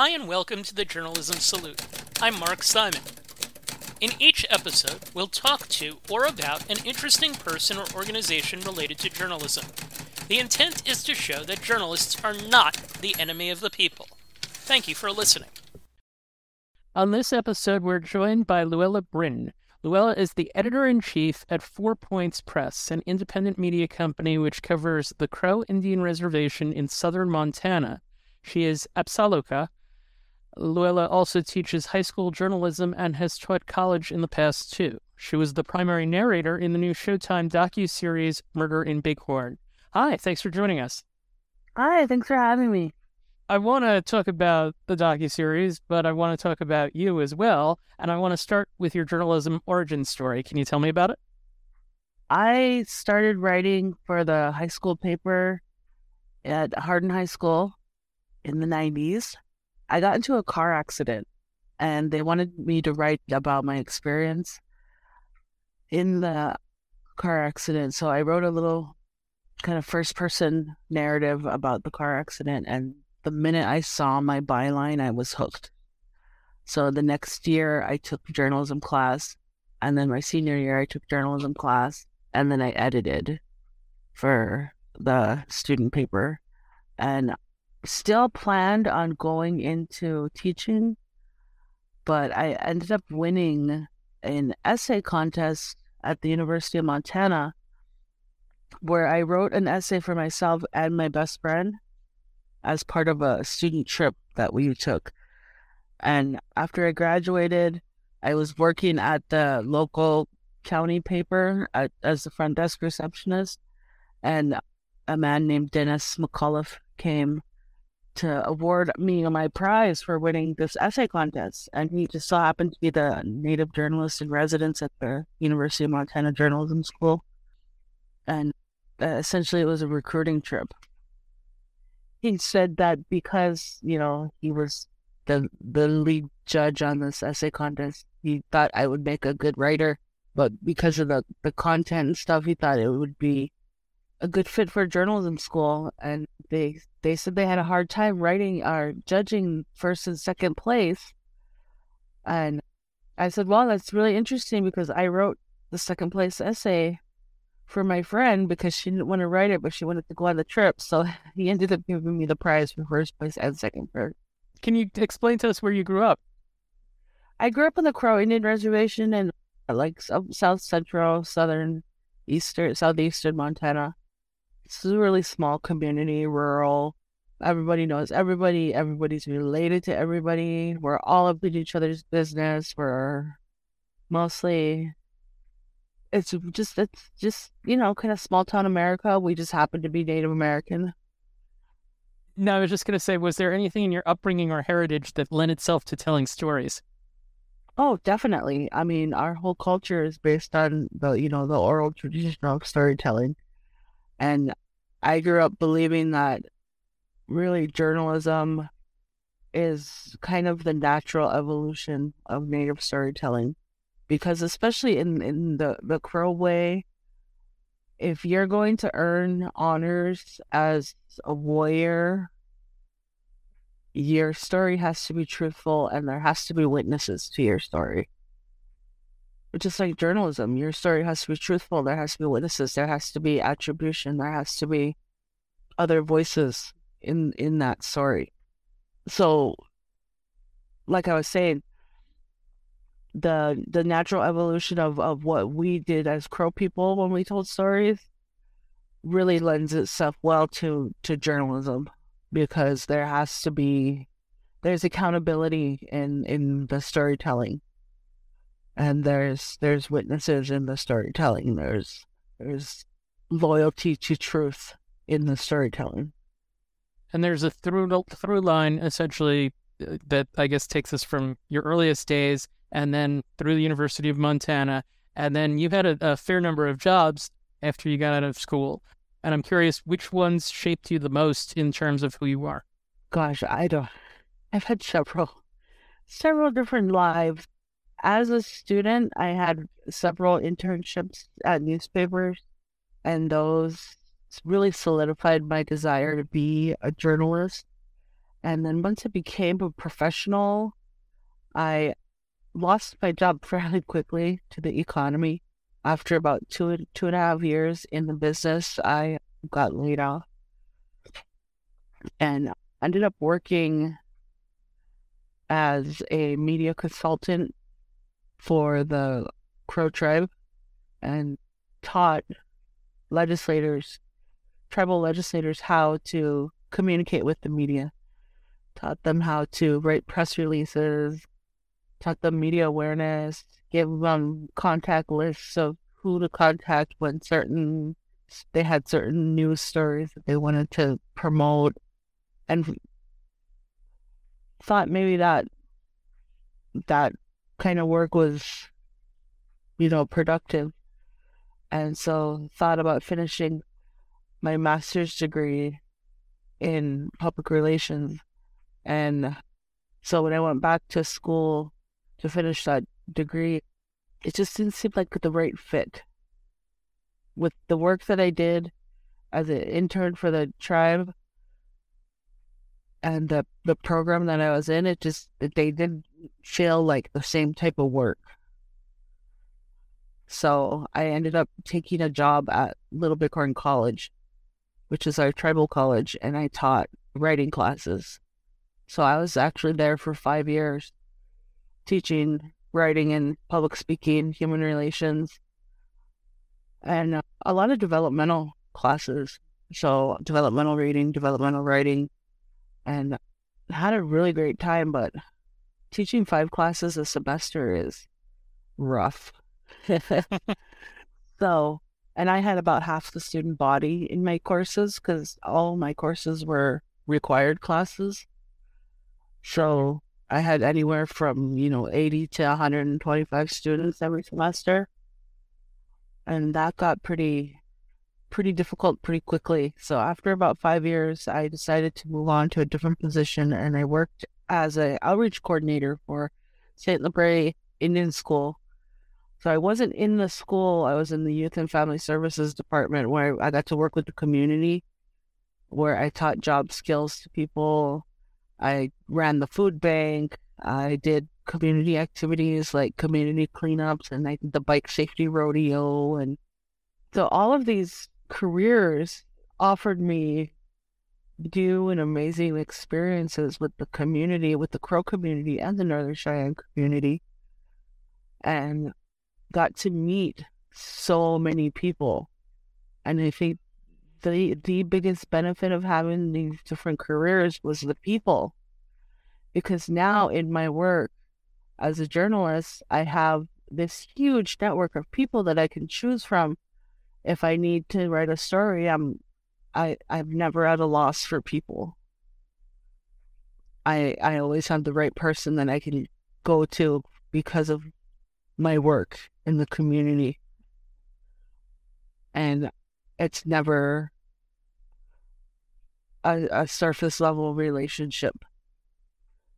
Hi, and welcome to the Journalism Salute. I'm Mark Simon. In each episode, we'll talk to or about an interesting person or organization related to journalism. The intent is to show that journalists are not the enemy of the people. Thank you for listening. On this episode, we're joined by Luella Brien. Luella is the editor in chief at Four Points Press, an independent media company which covers the Crow Indian Reservation in southern Montana. She is Apsáalooke, Luella also teaches high school journalism and has taught college in the past too. She was the primary narrator in the new Showtime docu-series Murder in Big Horn. Hi, thanks for joining us. Hi, thanks for having me. I want to talk about the docu-series, but I want to talk about you as well, and I want to start with your journalism origin story. Can you tell me about it? I started writing for the high school paper at Hardin High School in the 90s. I got into a car accident and they wanted me to write about my experience in the car accident. So I wrote a little kind of first person narrative about the car accident. And the minute I saw my byline, I was hooked. So the next year, I took journalism class. And then my senior year, I took journalism class. And then I edited for the student paper. And still planned on going into teaching, but I ended up winning an essay contest at the University of Montana where I wrote an essay for myself and my best friend as part of a student trip that we took. And after I graduated, I was working at the local county paper at, as the front desk receptionist, and a man named Dennis McAuliffe came to award me my prize for winning this essay contest. And he just so happened to be the native journalist in residence at the University of Montana Journalism School. And uh, essentially, it was a recruiting trip. He said that because, you know, he was the, the lead judge on this essay contest, he thought I would make a good writer. But because of the, the content and stuff, he thought it would be a good fit for journalism school, and they they said they had a hard time writing or judging first and second place. And I said, "Well, that's really interesting because I wrote the second place essay for my friend because she didn't want to write it, but she wanted to go on the trip. So he ended up giving me the prize for first place and second place. Can you explain to us where you grew up? I grew up on the Crow Indian Reservation in uh, like south central, southern, eastern, southeastern Montana. It's a really small community, rural. Everybody knows everybody. Everybody's related to everybody. We're all up in each other's business. We're mostly it's just it's just you know kind of small town America. We just happen to be Native American. No, I was just gonna say, was there anything in your upbringing or heritage that lent itself to telling stories? Oh, definitely. I mean, our whole culture is based on the you know the oral tradition of storytelling. And I grew up believing that really journalism is kind of the natural evolution of native storytelling. Because especially in, in the, the crow way, if you're going to earn honors as a warrior, your story has to be truthful and there has to be witnesses to your story just like journalism, your story has to be truthful. There has to be witnesses. There has to be attribution. There has to be other voices in in that story. So, like I was saying, the the natural evolution of of what we did as crow people when we told stories really lends itself well to to journalism because there has to be there's accountability in in the storytelling and there's there's witnesses in the storytelling. There's there's loyalty to truth in the storytelling. And there's a through through line essentially uh, that I guess takes us from your earliest days and then through the University of Montana, and then you've had a, a fair number of jobs after you got out of school. And I'm curious which ones shaped you the most in terms of who you are. Gosh, I don't. I've had several, several different lives as a student, I had several internships at newspapers, and those really solidified my desire to be a journalist. And then once I became a professional, I lost my job fairly quickly to the economy. After about two two and a half years in the business, I got laid off and ended up working as a media consultant for the Crow tribe and taught legislators, tribal legislators, how to communicate with the media, taught them how to write press releases, taught them media awareness, gave them contact lists of who to contact when certain they had certain news stories that they wanted to promote. And thought maybe that that kind of work was you know productive. And so thought about finishing my master's degree in public relations. And so when i went back to school to finish that degree it just didn't seem like the right fit. With the work that i did as an intern for the tribe and the the program that I was in, it just they didn't feel like the same type of work. So I ended up taking a job at Little Bighorn College, which is our tribal college, and I taught writing classes. So I was actually there for five years, teaching writing and public speaking, human relations, and a lot of developmental classes. So developmental reading, developmental writing, and had a really great time, but teaching five classes a semester is rough. so, and I had about half the student body in my courses because all my courses were required classes. So I had anywhere from, you know, 80 to 125 students every semester. And that got pretty pretty difficult pretty quickly. So after about five years, I decided to move on to a different position, and I worked as an outreach coordinator for St. Labre Indian School. So I wasn't in the school; I was in the Youth and Family Services department, where I got to work with the community, where I taught job skills to people. I ran the food bank. I did community activities like community cleanups, and I did the bike safety rodeo, and so all of these careers offered me new and amazing experiences with the community, with the Crow community and the Northern Cheyenne community, and got to meet so many people. And I think the the biggest benefit of having these different careers was the people. Because now in my work as a journalist, I have this huge network of people that I can choose from if I need to write a story, I'm I I'm never at a loss for people. I I always have the right person that I can go to because of my work in the community. And it's never a, a surface level relationship.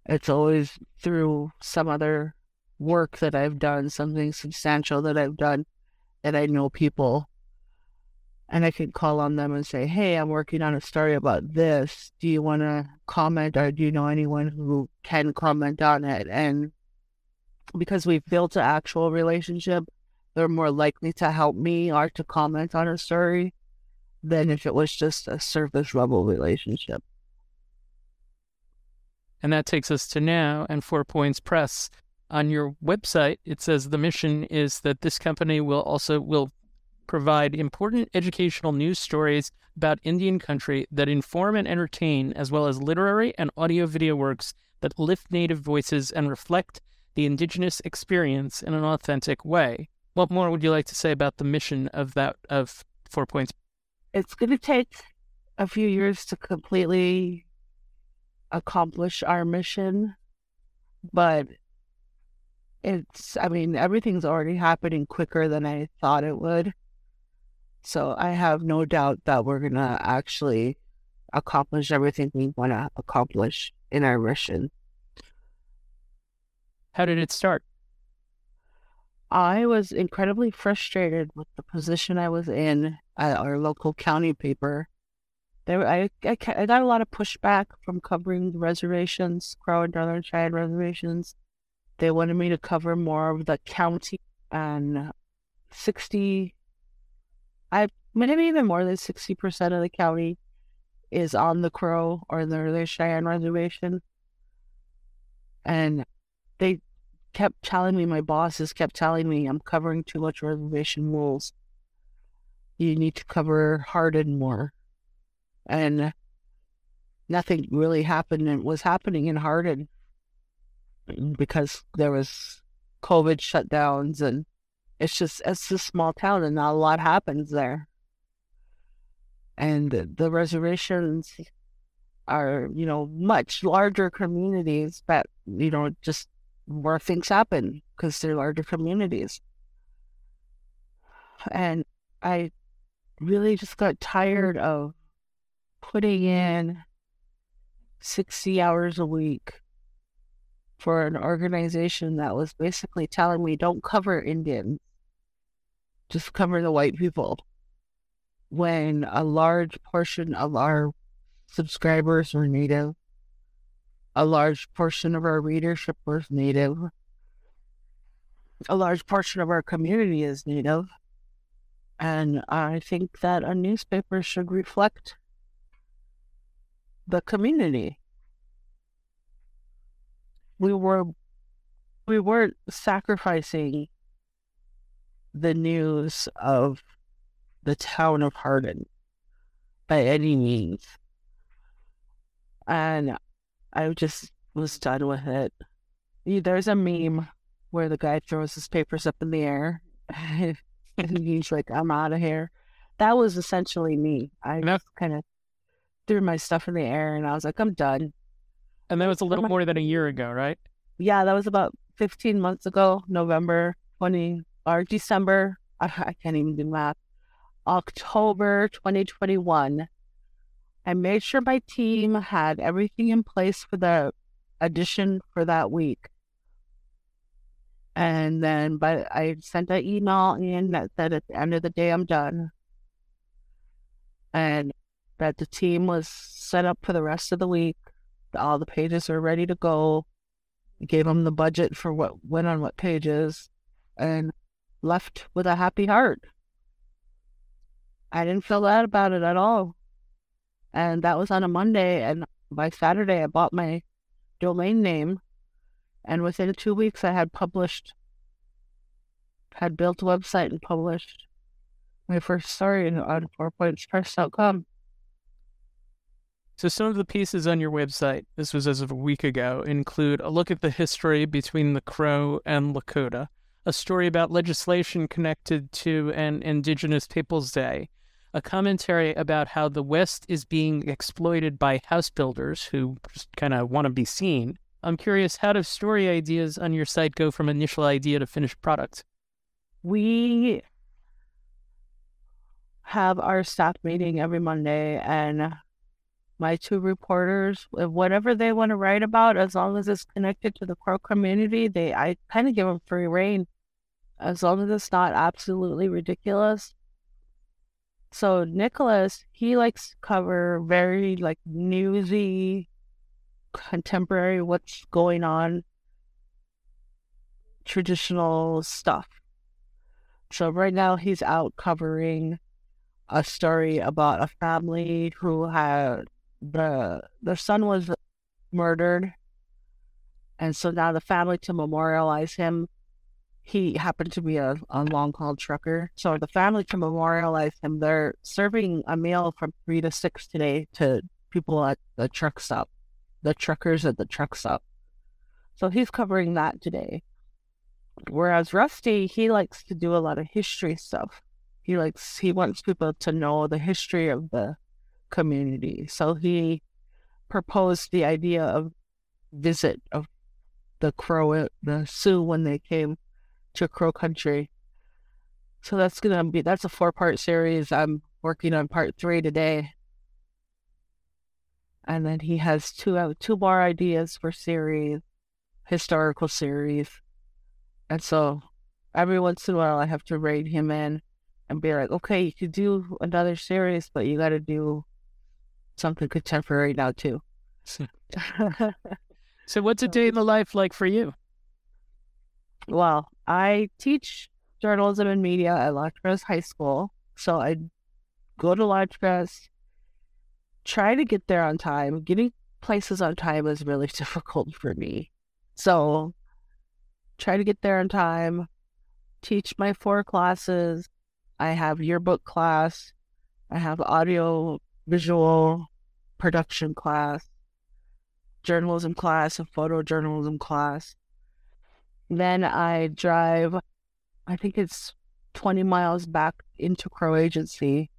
It's always through some other work that I've done, something substantial that I've done, that I know people and I can call on them and say, Hey, I'm working on a story about this. Do you want to comment or do you know anyone who can comment on it? And because we've built an actual relationship, they're more likely to help me or to comment on a story than if it was just a surface level relationship. And that takes us to now and Four Points Press. On your website, it says the mission is that this company will also will provide important educational news stories about Indian country that inform and entertain, as well as literary and audio video works that lift Native voices and reflect the Indigenous experience in an authentic way. What more would you like to say about the mission of that of Four Points? It's going to take a few years to completely accomplish our mission, but it's I mean everything's already happening quicker than I thought it would. So I have no doubt that we're going to actually accomplish everything we want to accomplish in our mission. How did it start? I was incredibly frustrated with the position I was in at our local county paper. there I, I I got a lot of pushback from covering the reservations, Crow and Northern Cheyenne reservations. They wanted me to cover more of the county and sixty. I maybe even more than sixty percent of the county is on the Crow or the Cheyenne reservation, and they kept telling me, my bosses kept telling me, I'm covering too much reservation rules. You need to cover Hardin more. And nothing really happened and was happening in Hardin because there was COVID shutdowns and it's just it's a small town and not a lot happens there. And the reservations are, you know, much larger communities, but you know, just where things happen because they're larger communities. And I really just got tired of putting in 60 hours a week for an organization that was basically telling me don't cover Indians, just cover the white people. When a large portion of our subscribers were Native, a large portion of our readership was Native. A large portion of our community is Native. And I think that a newspaper should reflect the community. We were we weren't sacrificing the news of the town of Hardin by any means. And I just was done with it. There's a meme where the guy throws his papers up in the air and he's like, I'm out of here. That was essentially me. I kind of threw my stuff in the air and I was like, I'm done. And that was a little more than a year ago, right? Yeah, that was about 15 months ago, November 20 or December. I, can't even do math. October 2021. I made sure my team had everything in place for the audition for that week. And then, but I sent an email in that said at the end of the day, I'm done. And that the team was set up for the rest of the week. All the pages are ready to go. I gave them the budget for what went on what pages and left with a happy heart. I didn't feel bad about it at all. And that was on a Monday. And by Saturday, I bought my domain name. And within two weeks, I had published, had built a website and published my first story on fourpointspress.com. So, some of the pieces on your website, this was as of a week ago, include a look at the history between the Crow and Lakota, a story about legislation connected to an Indigenous Peoples Day, a commentary about how the West is being exploited by house builders who just kind of want to be seen. I'm curious, how do story ideas on your site go from initial idea to finished product? We have our staff meeting every Monday, and my two reporters, uh, whatever they want to write about, as long as it's connected to the Crow community, they I kind of give them free reign, as long as it's not absolutely ridiculous. So Nicholas, he likes cover very like newsy, contemporary, what's going on, traditional stuff. So right now he's out covering a story about a family who had the their son was murdered, and so now the family to memorialize him he happened to be a, a long haul trucker. So the family to memorialize him, they're serving a meal from three to six today to people at the truck stop, the truckers at the truck stop. So he's covering that today. Whereas Rusty, he likes to do a lot of history stuff. He likes he wants people to know the history of the community. So he proposed the idea of visit of the Crow, the Sioux when they came to Crow Country. So that's gonna be that's a four part series. I'm working on part three today. And then he has two uh, two more ideas for series, historical series. And so every once in a while I have to rein him in and be like, okay, you could do another series, but you gotta do something contemporary now too. so, what's a day in the life like for you? Well, I teach journalism and media at Crosse High School. So I go to Crosse, try to get there on time. Getting places on time is really difficult for me. So try to get there on time, teach my four classes. I have yearbook class, I have audio visual production class, journalism class, a photojournalism class. Then I drive, I think it's 20 miles back into Crow Agency.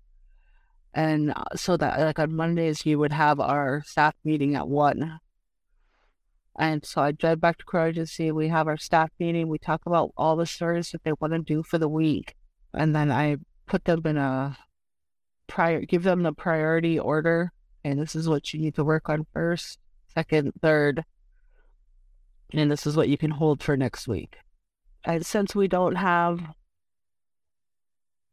And uh, so that, like, on Mondays, you would have our staff meeting at 1. And so I drive back to Crow Agency. We have our staff meeting. We talk about all the stories that they want to do for the week. And then I put them in a prior, give them the priority order. And this is what you need to work on first, second, third, and this is what you can hold for next week. And since we don't have,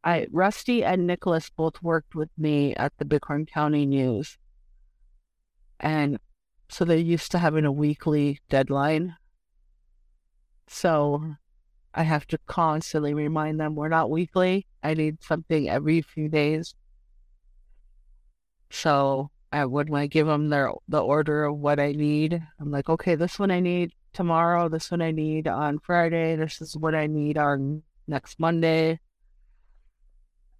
I Rusty and Nicholas both worked with me at the Big Horn County News, and so they're used to having a weekly deadline. So I have to constantly remind them we're not weekly. I need something every few days. So I, when I give them their the order of what I need, I'm like, okay, this one I need tomorrow. This one I need on Friday. This is what I need on next Monday.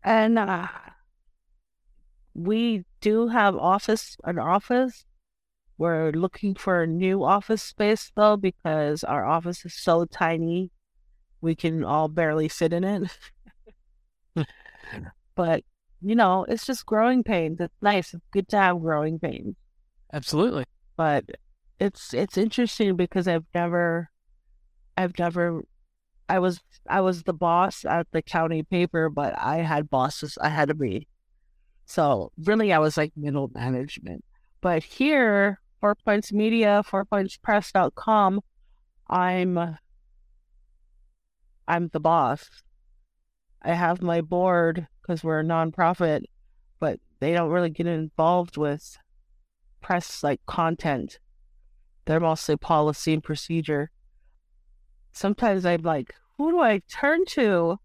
And uh, we do have office an office. We're looking for a new office space though because our office is so tiny, we can all barely sit in it. but you know, it's just growing pains. It's nice. It's good to have growing pains. Absolutely. But it's it's interesting because I've never I've never I was I was the boss at the county paper, but I had bosses ahead of me. So really I was like middle management. But here, Four Points Media, fourpointspress.com, I'm I'm the boss. I have my board because we're a nonprofit, but they don't really get involved with press like content. They're mostly policy and procedure. Sometimes I'm like, who do I turn to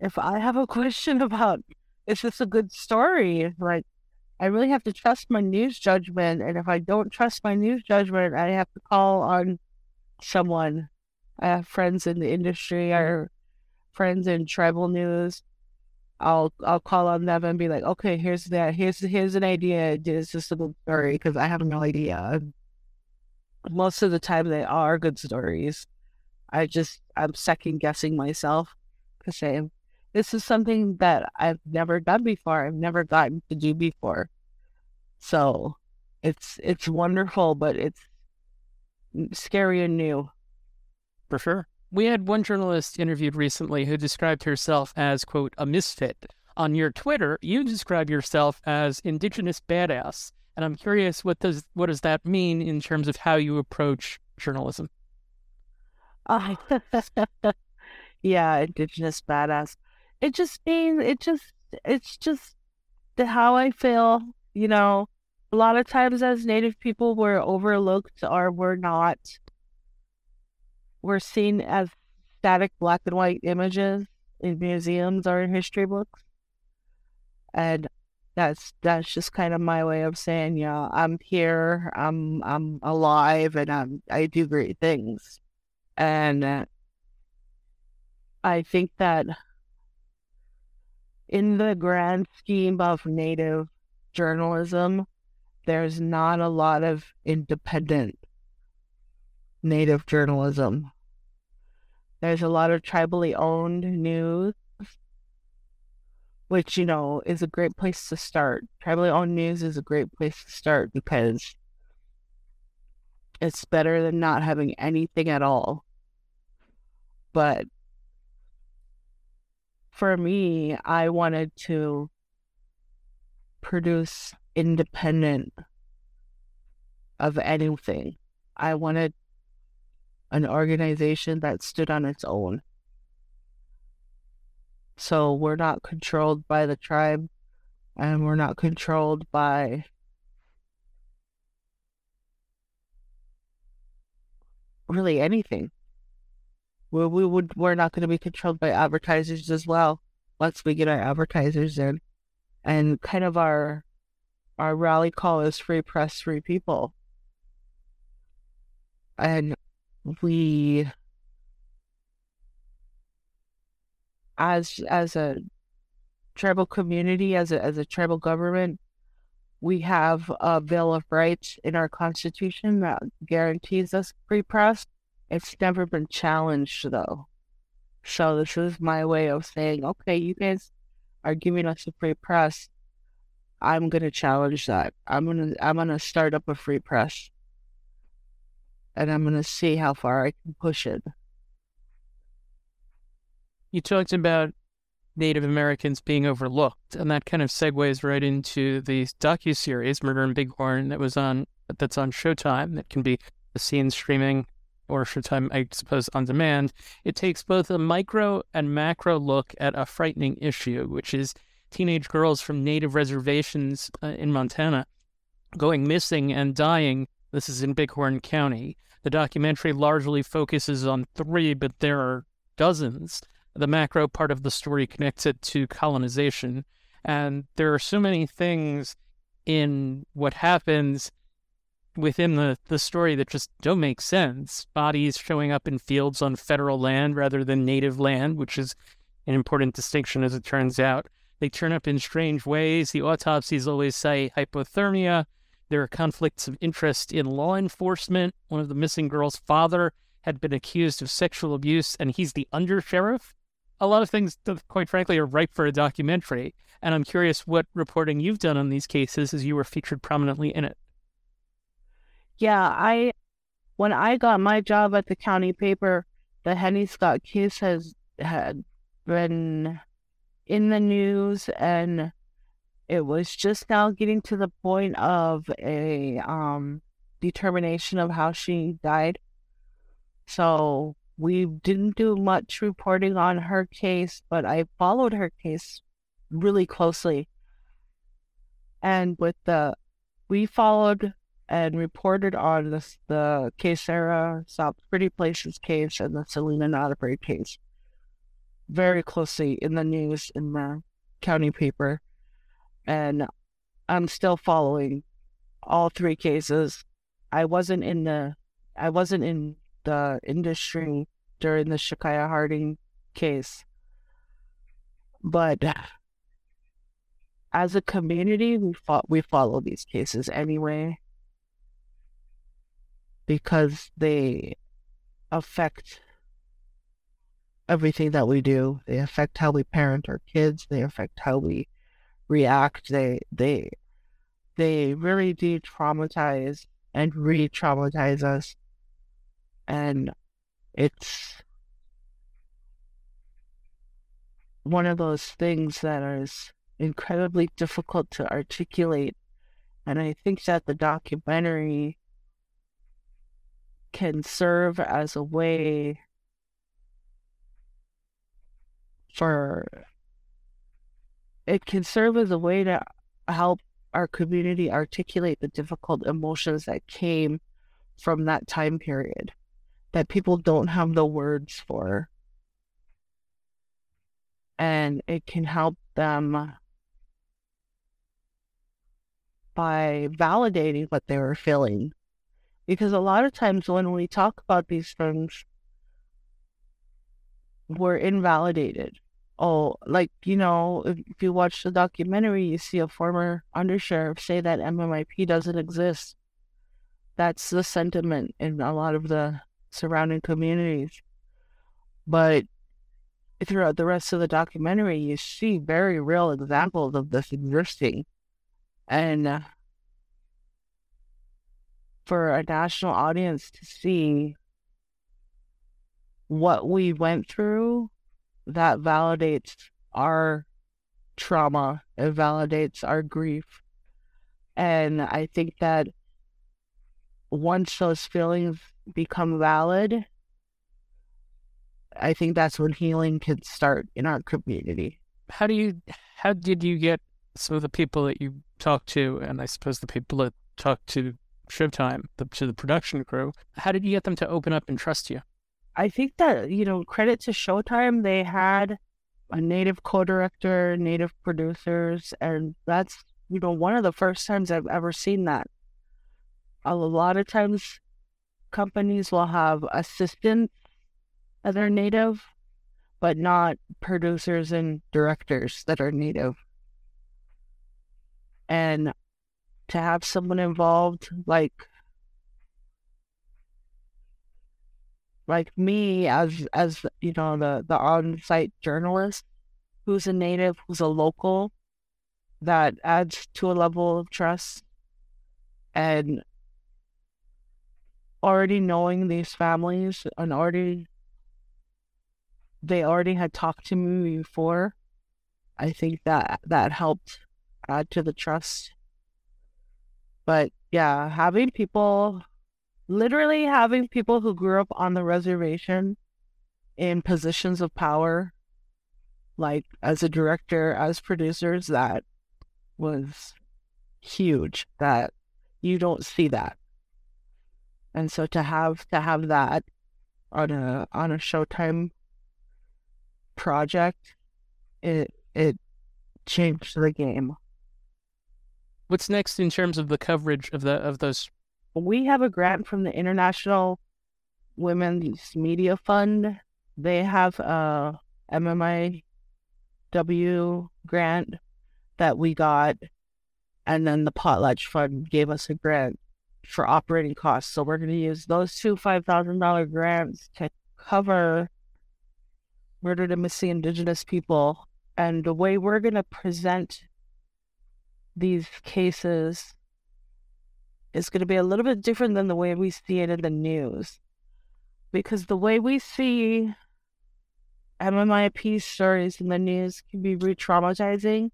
if I have a question about is this a good story? Like, I really have to trust my news judgment. And if I don't trust my news judgment, I have to call on someone. I have friends in the industry mm-hmm. or friends in tribal news. I'll I'll call on them and be like, okay, here's that. Here's here's an idea. Is this a good story? Because I have no idea most of the time they are good stories. I just I'm second guessing myself because saying this is something that I've never done before. I've never gotten to do before. So it's it's wonderful, but it's scary and new. For sure. We had one journalist interviewed recently who described herself as quote a misfit. On your Twitter, you describe yourself as indigenous badass. And I'm curious, what does what does that mean in terms of how you approach journalism? Uh, yeah, indigenous badass. It just means it just it's just the how I feel. You know, a lot of times as Native people, we're overlooked or we're not. We're seen as static black and white images in museums or in history books. And that's that's just kind of my way of saying, yeah, I'm here, I'm I'm alive, and I'm I do great things, and uh, I think that in the grand scheme of Native journalism, there's not a lot of independent Native journalism. There's a lot of tribally owned news which you know is a great place to start. Tribally owned news is a great place to start because it's better than not having anything at all. But for me, I wanted to produce independent of anything. I wanted an organization that stood on its own. So we're not controlled by the tribe and we're not controlled by really anything. We're, we would we're not going to be controlled by advertisers as well once we get our advertisers in and kind of our our rally call is free press free people and we as as a tribal community, as a as a tribal government, we have a Bill of Rights in our constitution that guarantees us free press. It's never been challenged though. So this is my way of saying, okay, you guys are giving us a free press. I'm gonna challenge that. I'm gonna I'm gonna start up a free press. And I'm gonna see how far I can push it. You talked about Native Americans being overlooked, and that kind of segues right into the docu series Murder in Big Horn that was on that's on Showtime that can be seen streaming or Showtime, I suppose, on demand. It takes both a micro and macro look at a frightening issue, which is teenage girls from native reservations uh, in Montana going missing and dying. This is in Big Horn County. The documentary largely focuses on three, but there are dozens the macro part of the story connects it to colonization. And there are so many things in what happens within the, the story that just don't make sense. Bodies showing up in fields on federal land rather than native land, which is an important distinction as it turns out. They turn up in strange ways. The autopsies always say hypothermia. There are conflicts of interest in law enforcement. One of the missing girl's father had been accused of sexual abuse, and he's the undersheriff a lot of things that, quite frankly, are ripe for a documentary. And I'm curious what reporting you've done on these cases as you were featured prominently in it. Yeah, I when I got my job at the county paper, the Henny Scott case has had been in the news and it was just now getting to the point of a um determination of how she died. So we didn't do much reporting on her case, but I followed her case really closely. And with the, we followed and reported on this, the Kaysera Stops Pretty Places case and the Selena Not Afraid case very closely in the news in the county paper. And I'm still following all three cases. I wasn't in the, I wasn't in the industry during the Shakaya Harding case. But as a community, we fought, we follow these cases anyway because they affect everything that we do. They affect how we parent our kids. They affect how we react. They they they really de-traumatize and re-traumatize us and it's one of those things that is incredibly difficult to articulate. And I think that the documentary can serve as a way for it can serve as a way to help our community articulate the difficult emotions that came from that time period that people don't have the words for. And it can help them by validating what they were feeling. Because a lot of times when we talk about these things, we're invalidated. Oh, like, you know, if, if you watch the documentary, you see a former undersheriff say that MMIP doesn't exist. That's the sentiment in a lot of the surrounding communities. But throughout the rest of the documentary, you see very real examples of this existing. And uh, for a national audience to see what we went through, that validates our trauma, it validates our grief. And I think that once those feelings become valid, I think that's when healing can start in our community. How do you how did you get some of the people that you talked to and I suppose the people that talked to Showtime, the, to the production crew. How did you get them to open up and trust you? I think that, you know, credit to Showtime, they had a native co director, native producers, and that's, you know, one of the first times I've ever seen that. A lot of times companies will have assistants that are native, but not producers and directors that are native. And to have someone involved like like me as as you know the the on-site journalist who's a native who's a local that adds to a level of trust and already knowing these families and already they already had talked to me before i think that that helped add to the trust but yeah having people literally having people who grew up on the reservation in positions of power, like as a director, as producers, that was huge. That you don't see that. And so to have to have that on a on a Showtime project, it it changed the game. What's next in terms of the coverage of the of those we have a grant from the International Women's Media Fund. They have a MMIW grant that we got, and then the Potlatch Fund gave us a grant for operating costs. So we're going to use those two $5,000 grants to cover murdered and missing Indigenous people. And the way we're going to present these cases is going to be a little bit different than the way we see it in the news. Because the way we see MMIP stories in the news can be re traumatizing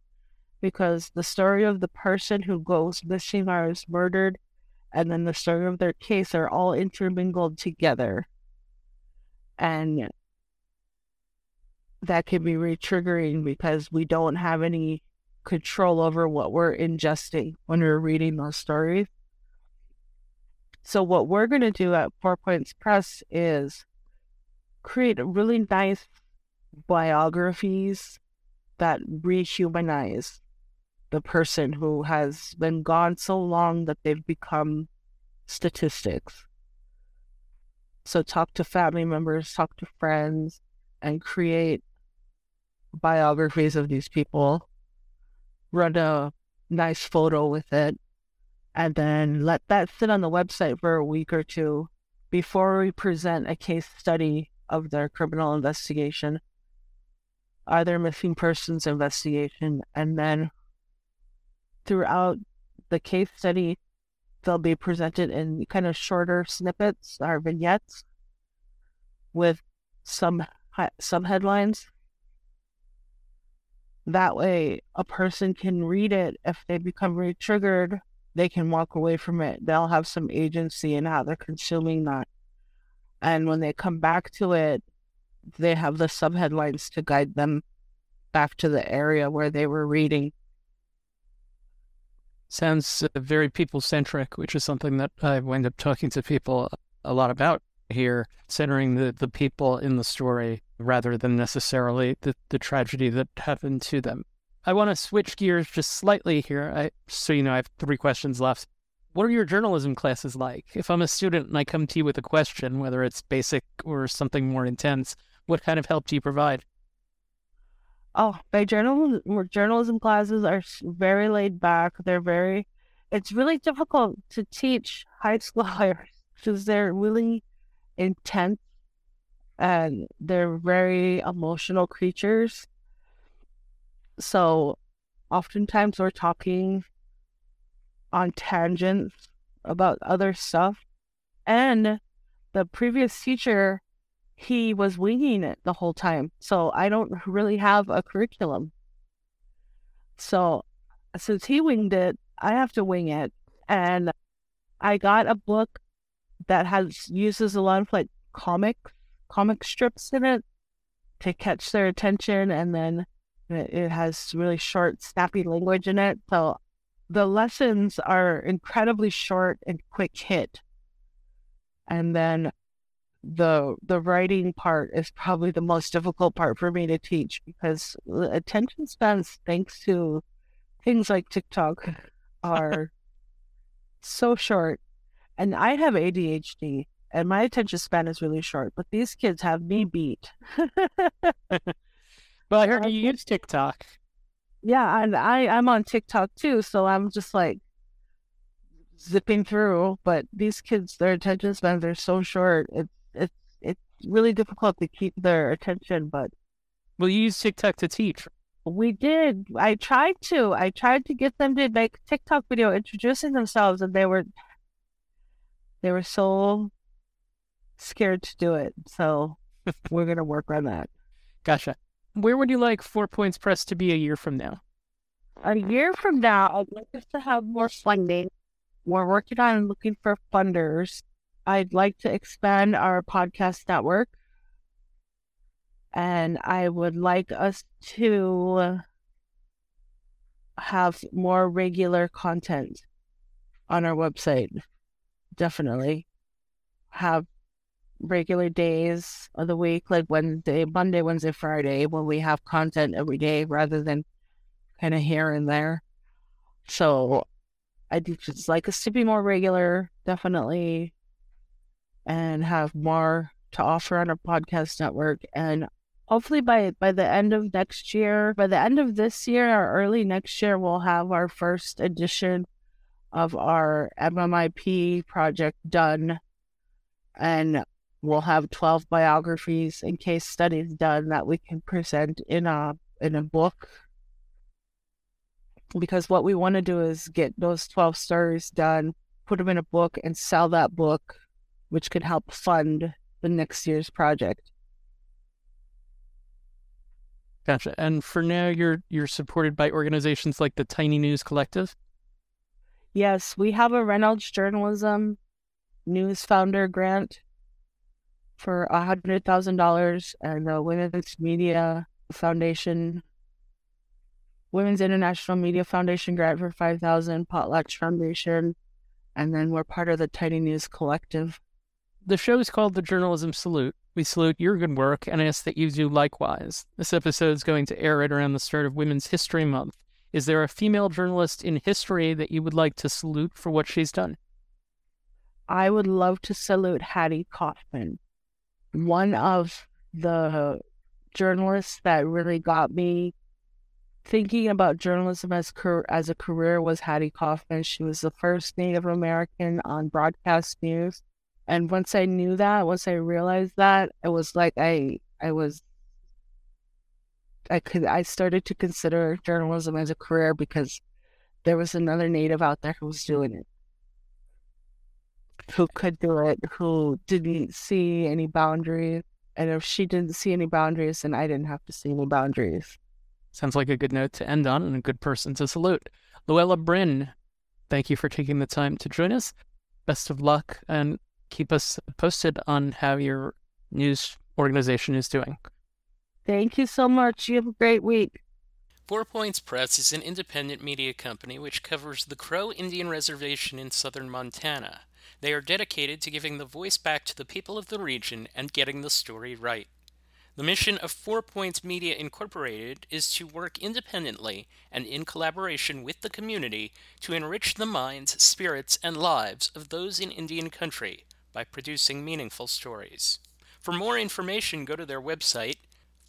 because the story of the person who goes missing or is murdered and then the story of their case are all intermingled together. And that can be re triggering because we don't have any control over what we're ingesting when we're reading those stories. So what we're going to do at Four Points Press is create really nice biographies that rehumanize the person who has been gone so long that they've become statistics. So talk to family members, talk to friends, and create biographies of these people. Run a nice photo with it and then let that sit on the website for a week or two before we present a case study of their criminal investigation, either missing persons investigation, and then throughout the case study, they'll be presented in kind of shorter snippets or vignettes with some some headlines. That way, a person can read it if they become re triggered they can walk away from it. They'll have some agency in how they're consuming that. And when they come back to it, they have the subheadlines to guide them back to the area where they were reading. Sounds uh, very people centric, which is something that I wind up talking to people a lot about here, centering the, the people in the story rather than necessarily the, the tragedy that happened to them. I want to switch gears just slightly here. I, so you know, I have three questions left. What are your journalism classes like? If I'm a student and I come to you with a question, whether it's basic or something more intense, what kind of help do you provide? Oh, my journal journalism classes are very laid back. They're very. It's really difficult to teach high schoolers because they're really intense and they're very emotional creatures so oftentimes we're talking on tangents about other stuff. And the previous teacher, he was winging it the whole time. So I don't really have a curriculum. So since he winged it, I have to wing it. And I got a book that has uses a lot of like comic comic strips in it to catch their attention and then it, has really short, snappy language in it. So the lessons are incredibly short and quick hit. And then the the writing part is probably the most difficult part for me to teach because attention spans thanks to things like TikTok are so short. And I have ADHD and my attention span is really short, but these kids have me beat. well, I heard you use TikTok. Yeah, and I, I'm on TikTok too, so I'm just like zipping through. But these kids, their attention spans are so short. It's really difficult to keep their attention. But well, you use TikTok to teach. We did. I tried to. I tried to get them to make TikTok video introducing themselves, and they were they were so scared to do it. So we're gonna work on that. Gotcha. Where would you like Four Points Press to be a year from now? A year from now, I'd like us to have more funding. We're working on looking for funders. I'd like to expand our podcast network. And I would like us to have more regular content on our website. Definitely. Have regular days of the week, like Wednesday, Monday, Wednesday, Friday, when we have content every day rather than kind of here and there. So I just like us to be more regular, definitely, and have more to offer on our podcast network. And hopefully by by the end of next year, by the end of this year or early next year, we'll have our first edition of our MMIP project done. And we'll have 12 biographies and case studies done that we can present in a in a book because what we want to do is get those 12 stories done put them in a book and sell that book which could help fund the next year's project. Gotcha. And for now you're you're supported by organizations like the tiny news collective? Yes we have a reynolds journalism news founder grant for a hundred thousand dollars, and the Women's Media Foundation, Women's International Media Foundation grant for five thousand, Potlatch Foundation, and then we're part of the Tiny News Collective. The show is called The Journalism Salute. We salute your good work and ask that you do likewise. This episode is going to air right around the start of Women's History Month. Is there a female journalist in history that you would like to salute for what she's done? I would love to salute Hattie Kauffman one of the journalists that really got me thinking about journalism as as a career was Hattie Kauffman. She was the first Native American on broadcast news, and once I knew that, once I realized that, it was like I I was I could I started to consider journalism as a career because there was another Native out there who was doing it who could do it, who didn't see any boundaries. And if she didn't see any boundaries, then I didn't have to see any boundaries. Sounds like a good note to end on and a good person to salute. Luella Brien, thank you for taking the time to join us. Best of luck and keep us posted on how your news organization is doing. Thank you so much. You have a great week. Four Points Press is an independent media company which covers the Crow Indian Reservation in southern Montana. They are dedicated to giving the voice back to the people of the region and getting the story right. The mission of Four Points Media Incorporated is to work independently and in collaboration with the community to enrich the minds, spirits, and lives of those in Indian country by producing meaningful stories. For more information, go to their website,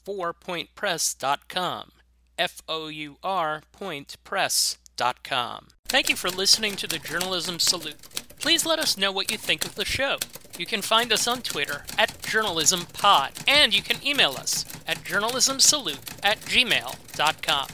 fourpointpress.com. F O U R pointpress.com. Thank you for listening to the Journalism Salute. Please let us know what you think of the show. You can find us on Twitter at JournalismPod, and you can email us at journalismsalute at gmail.com.